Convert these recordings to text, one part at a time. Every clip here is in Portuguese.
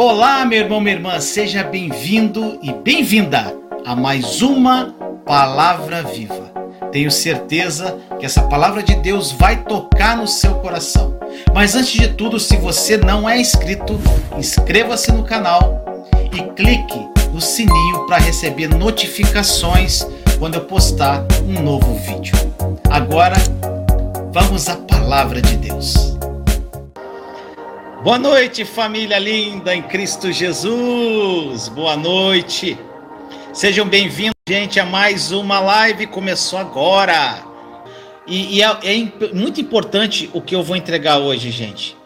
Olá, meu irmão, minha irmã, seja bem-vindo e bem-vinda a mais uma Palavra Viva. Tenho certeza que essa palavra de Deus vai tocar no seu coração. Mas antes de tudo, se você não é inscrito, inscreva-se no canal e clique no sininho para receber notificações quando eu postar um novo vídeo. Agora, vamos à palavra de Deus. Boa noite, família linda em Cristo Jesus. Boa noite. Sejam bem-vindos, gente, a mais uma live. Começou agora. E, e é, é, muito importante o que eu vou entregar hoje, gente.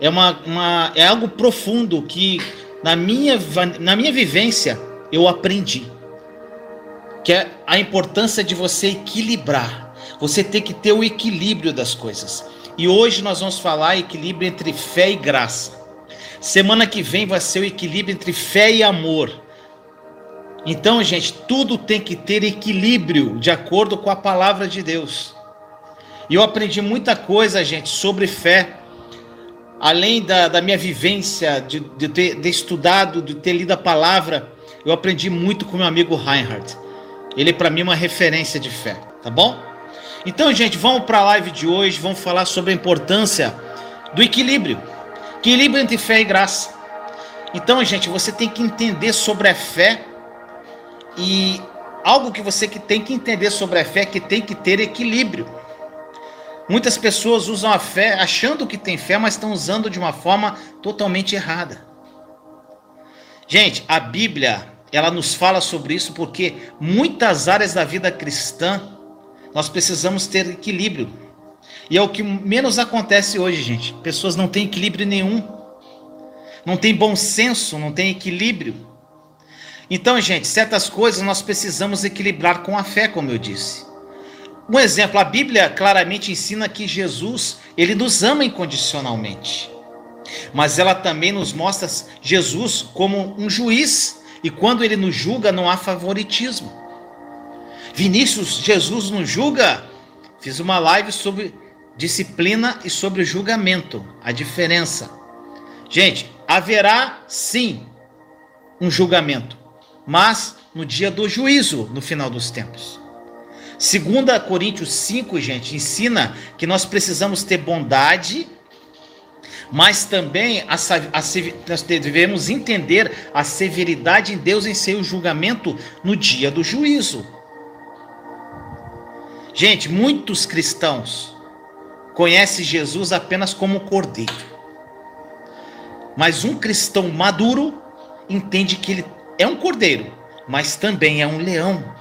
É, uma, uma, é algo profundo que, na minha, na minha vivência, eu aprendi. Que é a importância de você equilibrar. Você tem que ter o equilíbrio das coisas. E hoje nós vamos falar equilíbrio entre fé e graça. Semana que vem vai ser o equilíbrio entre fé e amor. Então, gente, tudo tem que ter equilíbrio de acordo com a palavra de Deus. E eu aprendi muita coisa, gente, sobre fé. Além da, da minha vivência, de, de ter de estudado, de ter lido a palavra, eu aprendi muito com meu amigo Reinhard. Ele, é para mim, uma referência de fé, tá bom? Então, gente, vamos para a live de hoje, vamos falar sobre a importância do equilíbrio. Equilíbrio entre fé e graça. Então, gente, você tem que entender sobre a fé e algo que você que tem que entender sobre a fé é que tem que ter equilíbrio. Muitas pessoas usam a fé achando que tem fé, mas estão usando de uma forma totalmente errada. Gente, a Bíblia, ela nos fala sobre isso porque muitas áreas da vida cristã nós precisamos ter equilíbrio. E é o que menos acontece hoje, gente. Pessoas não têm equilíbrio nenhum. Não tem bom senso, não tem equilíbrio. Então, gente, certas coisas nós precisamos equilibrar com a fé, como eu disse. Um exemplo, a Bíblia claramente ensina que Jesus, ele nos ama incondicionalmente. Mas ela também nos mostra Jesus como um juiz, e quando ele nos julga não há favoritismo. Vinícius, Jesus nos julga. Fiz uma live sobre disciplina e sobre julgamento, a diferença. Gente, haverá sim um julgamento, mas no dia do juízo, no final dos tempos. 2 Coríntios 5, gente, ensina que nós precisamos ter bondade, mas também a, a, nós devemos entender a severidade em Deus em seu julgamento no dia do juízo. Gente, muitos cristãos conhecem Jesus apenas como cordeiro. Mas um cristão maduro entende que ele é um cordeiro, mas também é um leão.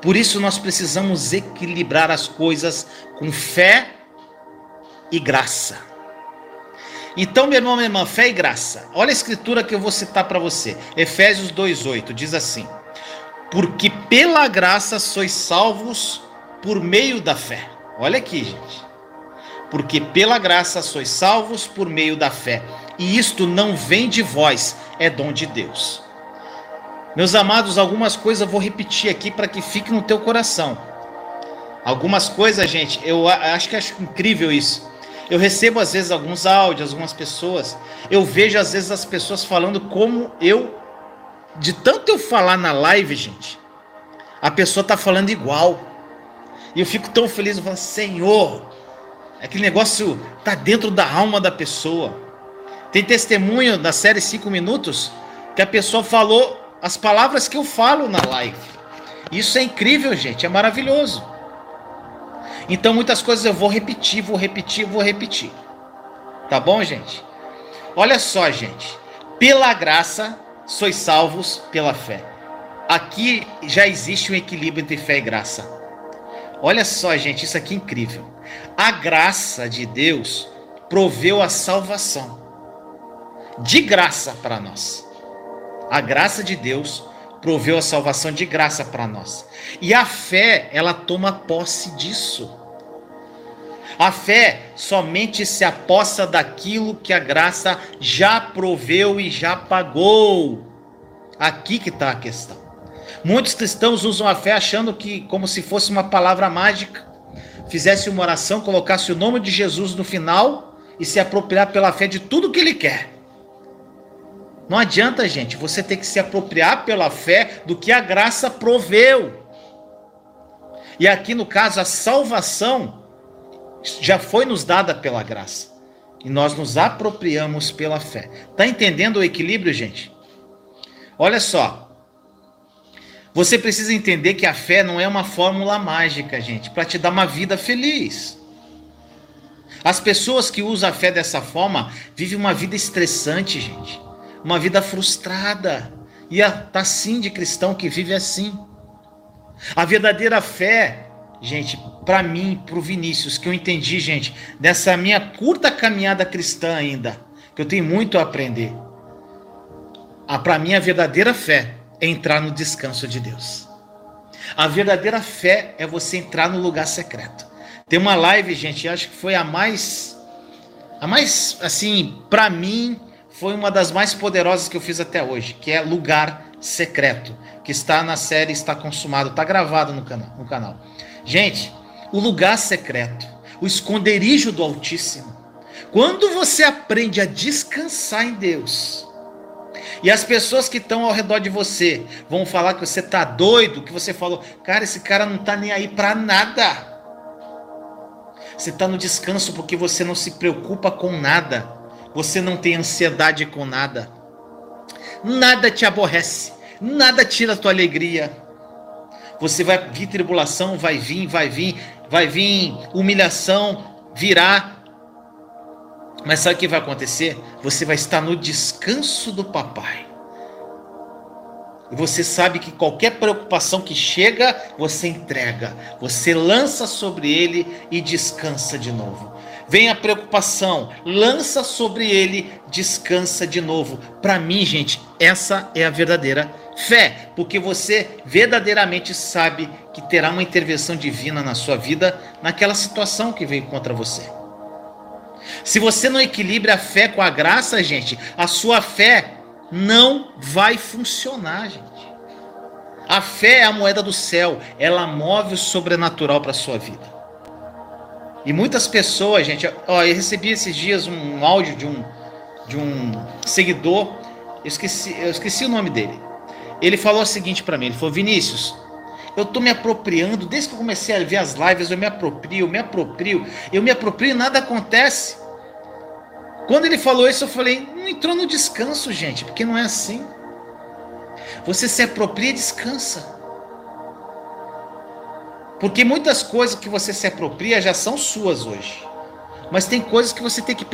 Por isso nós precisamos equilibrar as coisas com fé e graça. Então, meu irmão, minha irmã, fé e graça. Olha a escritura que eu vou citar para você. Efésios 2:8 diz assim: Porque pela graça sois salvos por meio da fé. Olha aqui, gente. Porque pela graça sois salvos por meio da fé. E isto não vem de vós, é dom de Deus. Meus amados, algumas coisas eu vou repetir aqui para que fique no teu coração. Algumas coisas, gente, eu acho que acho incrível isso. Eu recebo às vezes alguns áudios, algumas pessoas. Eu vejo às vezes as pessoas falando como eu, de tanto eu falar na live, gente, a pessoa tá falando igual. E eu fico tão feliz, eu falo, Senhor, aquele negócio tá dentro da alma da pessoa. Tem testemunho da série 5 minutos que a pessoa falou as palavras que eu falo na live. Isso é incrível, gente, é maravilhoso. Então muitas coisas eu vou repetir, vou repetir, vou repetir. Tá bom, gente? Olha só, gente. Pela graça sois salvos pela fé. Aqui já existe um equilíbrio entre fé e graça. Olha só, gente, isso aqui é incrível. A graça de Deus proveu a salvação de graça para nós. A graça de Deus proveu a salvação de graça para nós. E a fé, ela toma posse disso. A fé somente se apossa daquilo que a graça já proveu e já pagou. Aqui que está a questão. Muitos cristãos usam a fé achando que, como se fosse uma palavra mágica, fizesse uma oração, colocasse o nome de Jesus no final e se apropriar pela fé de tudo que ele quer. Não adianta, gente, você ter que se apropriar pela fé do que a graça proveu. E aqui no caso, a salvação já foi nos dada pela graça. E nós nos apropriamos pela fé. Tá entendendo o equilíbrio, gente? Olha só. Você precisa entender que a fé não é uma fórmula mágica, gente, para te dar uma vida feliz. As pessoas que usam a fé dessa forma vivem uma vida estressante, gente. Uma vida frustrada. E tá sim de cristão que vive assim. A verdadeira fé, gente, para mim, para o Vinícius, que eu entendi, gente, dessa minha curta caminhada cristã ainda, que eu tenho muito a aprender. A para mim a verdadeira fé entrar no descanso de Deus. A verdadeira fé é você entrar no lugar secreto. Tem uma live, gente, acho que foi a mais a mais assim, para mim, foi uma das mais poderosas que eu fiz até hoje, que é lugar secreto, que está na série Está Consumado, está gravado no canal, no canal. Gente, o lugar secreto, o esconderijo do Altíssimo. Quando você aprende a descansar em Deus, e as pessoas que estão ao redor de você vão falar que você tá doido, que você falou, cara, esse cara não tá nem aí para nada. Você está no descanso porque você não se preocupa com nada. Você não tem ansiedade com nada. Nada te aborrece. Nada tira a tua alegria. Você vai vir tribulação, vai vir, vai vir, vai vir humilhação, virá. Mas sabe o que vai acontecer? Você vai estar no descanso do papai. E você sabe que qualquer preocupação que chega, você entrega, você lança sobre ele e descansa de novo. Vem a preocupação, lança sobre ele, descansa de novo. Para mim, gente, essa é a verdadeira fé, porque você verdadeiramente sabe que terá uma intervenção divina na sua vida, naquela situação que veio contra você. Se você não equilibra a fé com a graça, gente, a sua fé não vai funcionar, gente. A fé é a moeda do céu, ela move o sobrenatural para sua vida. E muitas pessoas, gente, ó, eu recebi esses dias um áudio de um, de um seguidor, eu esqueci, eu esqueci o nome dele. Ele falou o seguinte para mim, ele falou, Vinícius, eu estou me apropriando, desde que eu comecei a ver as lives, eu me aproprio, eu me aproprio, eu me aproprio e nada acontece. Quando ele falou isso, eu falei, não entrou no descanso, gente, porque não é assim. Você se apropria e descansa. Porque muitas coisas que você se apropria já são suas hoje. Mas tem coisas que você tem que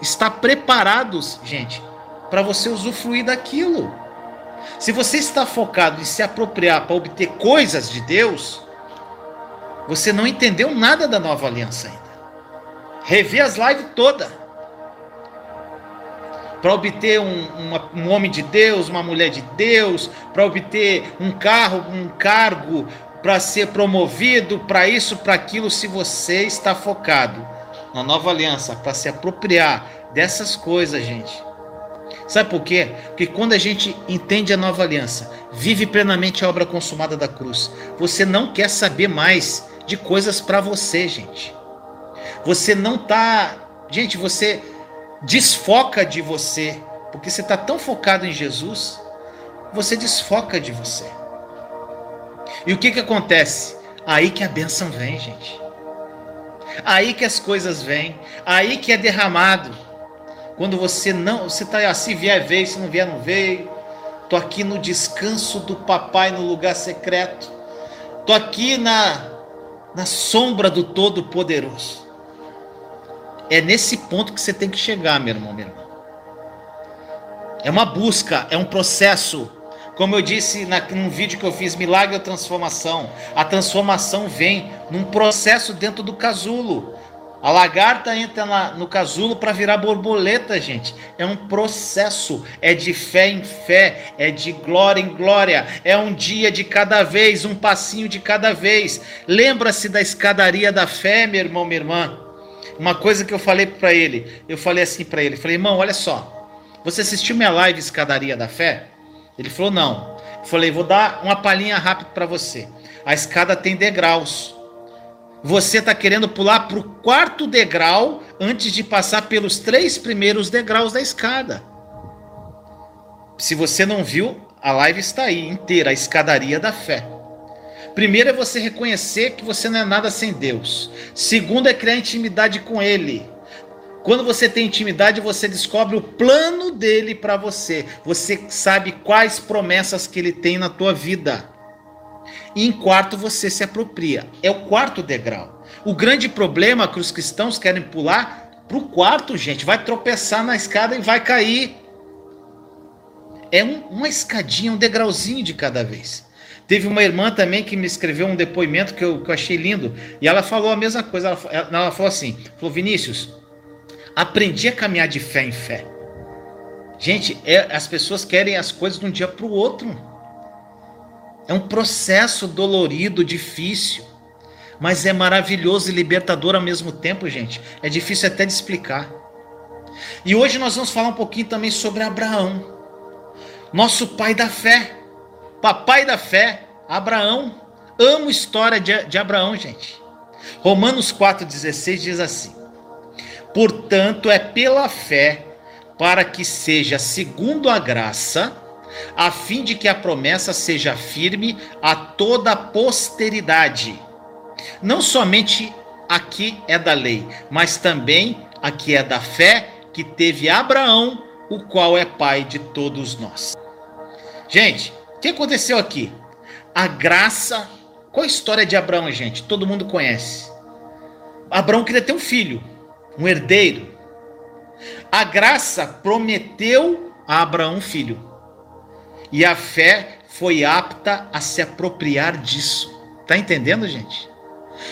estar preparados, gente, para você usufruir daquilo. Se você está focado em se apropriar para obter coisas de Deus, você não entendeu nada da nova aliança ainda. Revi as lives todas. Para obter um, um homem de Deus, uma mulher de Deus, para obter um carro, um cargo, para ser promovido, para isso, para aquilo, se você está focado na nova aliança, para se apropriar dessas coisas, gente. Sabe por quê? Porque quando a gente entende a nova aliança, vive plenamente a obra consumada da cruz, você não quer saber mais de coisas para você, gente. Você não tá, gente, você desfoca de você, porque você está tão focado em Jesus, você desfoca de você. E o que que acontece? Aí que a bênção vem, gente. Aí que as coisas vêm, aí que é derramado. Quando você não, você tá assim, vier veio, se não vier não veio. Tô aqui no descanso do papai no lugar secreto. Tô aqui na na sombra do todo poderoso. É nesse ponto que você tem que chegar, meu irmão, meu irmão. É uma busca, é um processo como eu disse na, num vídeo que eu fiz, milagre ou transformação. A transformação vem num processo dentro do casulo. A lagarta entra na, no casulo para virar borboleta, gente. É um processo, é de fé em fé, é de glória em glória, é um dia de cada vez, um passinho de cada vez. Lembra-se da escadaria da fé, meu irmão, minha irmã. Uma coisa que eu falei para ele, eu falei assim para ele, falei, irmão, olha só. Você assistiu minha live Escadaria da Fé? Ele falou: não. Eu falei: vou dar uma palhinha rápida para você. A escada tem degraus. Você está querendo pular para o quarto degrau antes de passar pelos três primeiros degraus da escada. Se você não viu, a live está aí inteira, a escadaria da fé. Primeiro é você reconhecer que você não é nada sem Deus. Segundo é criar intimidade com Ele. Quando você tem intimidade, você descobre o plano dele para você. Você sabe quais promessas que ele tem na tua vida. E em quarto, você se apropria. É o quarto degrau. O grande problema que os cristãos querem pular para o quarto, gente. Vai tropeçar na escada e vai cair. É um, uma escadinha, um degrauzinho de cada vez. Teve uma irmã também que me escreveu um depoimento que eu, que eu achei lindo. E ela falou a mesma coisa. Ela, ela falou assim: falou, Vinícius, aprendi a caminhar de fé em fé. Gente, é, as pessoas querem as coisas de um dia para o outro. É um processo dolorido, difícil, mas é maravilhoso e libertador ao mesmo tempo, gente. É difícil até de explicar. E hoje nós vamos falar um pouquinho também sobre Abraão, nosso pai da fé, papai da fé, Abraão. Amo história de, de Abraão, gente. Romanos 4,16 diz assim: Portanto, é pela fé, para que seja segundo a graça, a fim de que a promessa seja firme a toda a posteridade. Não somente aqui é da lei, mas também aqui é da fé que teve Abraão, o qual é pai de todos nós. Gente, o que aconteceu aqui? A graça. Qual a história de Abraão, gente? Todo mundo conhece. Abraão queria ter um filho, um herdeiro. A graça prometeu a Abraão um filho e a fé foi apta a se apropriar disso. Tá entendendo, gente?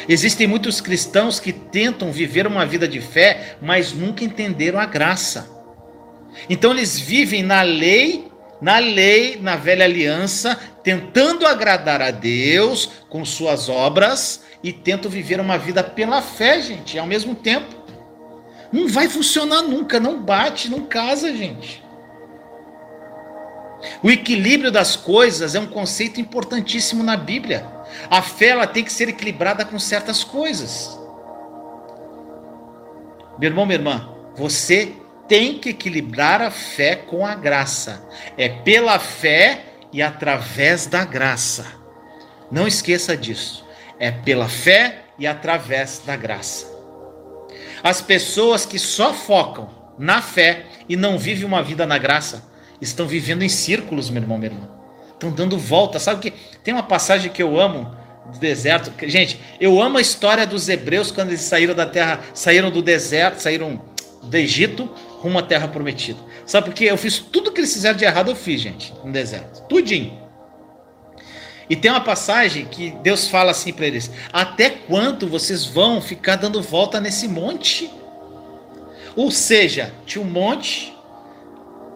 Existem muitos cristãos que tentam viver uma vida de fé, mas nunca entenderam a graça. Então eles vivem na lei, na lei, na velha aliança, tentando agradar a Deus com suas obras e tentam viver uma vida pela fé, gente, ao mesmo tempo. Não vai funcionar nunca, não bate, não casa, gente. O equilíbrio das coisas é um conceito importantíssimo na Bíblia. A fé ela tem que ser equilibrada com certas coisas. Meu irmão, minha irmã, você tem que equilibrar a fé com a graça. É pela fé e através da graça. Não esqueça disso. É pela fé e através da graça. As pessoas que só focam na fé e não vivem uma vida na graça, estão vivendo em círculos, meu irmão, minha irmã. Estão dando volta. Sabe que tem uma passagem que eu amo do deserto. Gente, eu amo a história dos hebreus quando eles saíram da terra, saíram do deserto, saíram do Egito rumo à terra prometida. Sabe por quê? Eu fiz tudo que eles fizeram de errado, eu fiz, gente, no deserto. Tudinho. E tem uma passagem que Deus fala assim para eles: Até quanto vocês vão ficar dando volta nesse monte? Ou seja, tinha um monte,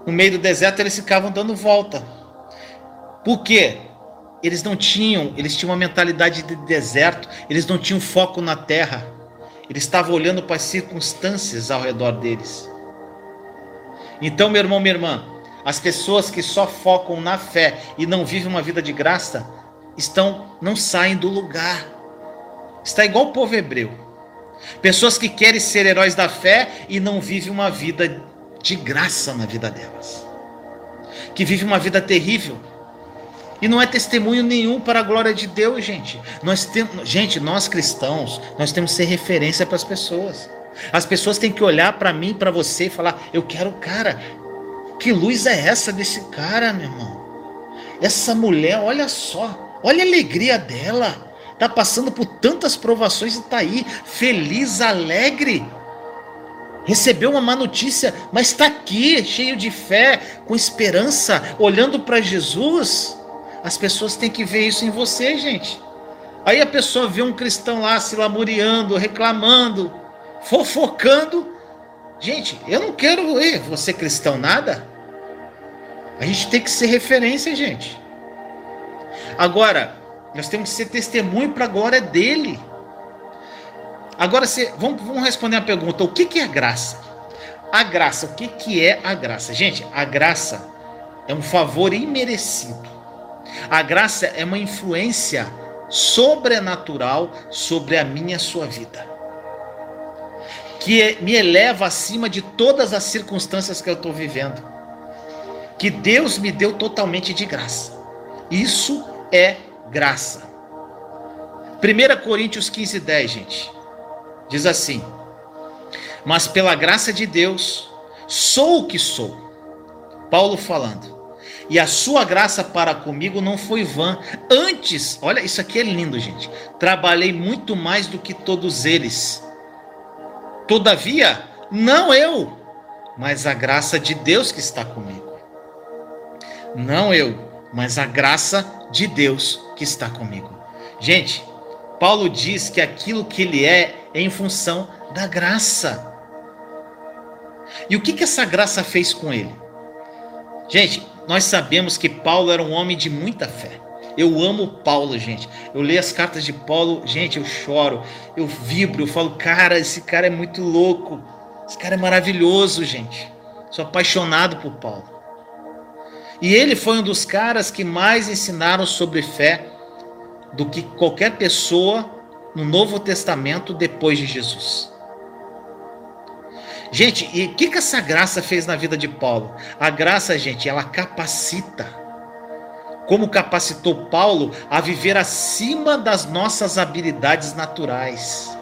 no meio do deserto, eles ficavam dando volta. Por quê? Eles não tinham, eles tinham uma mentalidade de deserto, eles não tinham foco na terra. Eles estavam olhando para as circunstâncias ao redor deles. Então, meu irmão, minha irmã, as pessoas que só focam na fé e não vivem uma vida de graça, estão não saem do lugar. Está igual o povo hebreu. Pessoas que querem ser heróis da fé e não vivem uma vida de graça na vida delas. Que vive uma vida terrível. E não é testemunho nenhum para a glória de Deus, gente. Nós temos, gente, nós cristãos, nós temos que ser referência para as pessoas. As pessoas têm que olhar para mim, para você e falar: "Eu quero, cara, que luz é essa desse cara, meu irmão? Essa mulher, olha só, olha a alegria dela. Tá passando por tantas provações e tá aí feliz, alegre recebeu uma má notícia, mas está aqui, cheio de fé, com esperança, olhando para Jesus. As pessoas têm que ver isso em você, gente. Aí a pessoa vê um cristão lá se lamuriando, reclamando, fofocando. Gente, eu não quero ver você cristão nada. A gente tem que ser referência, gente. Agora, nós temos que ser testemunho para a glória dele. Agora, se, vamos, vamos responder a pergunta: o que, que é graça? A graça, o que, que é a graça? Gente, a graça é um favor imerecido. A graça é uma influência sobrenatural sobre a minha sua vida. Que me eleva acima de todas as circunstâncias que eu estou vivendo. que Deus me deu totalmente de graça. Isso é graça. 1 Coríntios 15, 10, gente. Diz assim: Mas pela graça de Deus, sou o que sou. Paulo falando. E a sua graça para comigo não foi vã. Antes, olha, isso aqui é lindo, gente. Trabalhei muito mais do que todos eles. Todavia, não eu, mas a graça de Deus que está comigo. Não eu, mas a graça de Deus que está comigo. Gente, Paulo diz que aquilo que ele é em função da graça. E o que, que essa graça fez com ele? Gente, nós sabemos que Paulo era um homem de muita fé. Eu amo Paulo, gente. Eu leio as cartas de Paulo, gente, eu choro, eu vibro, eu falo, cara, esse cara é muito louco. Esse cara é maravilhoso, gente. Sou apaixonado por Paulo. E ele foi um dos caras que mais ensinaram sobre fé do que qualquer pessoa no Novo Testamento depois de Jesus. Gente, e o que, que essa graça fez na vida de Paulo? A graça, gente, ela capacita. Como capacitou Paulo a viver acima das nossas habilidades naturais.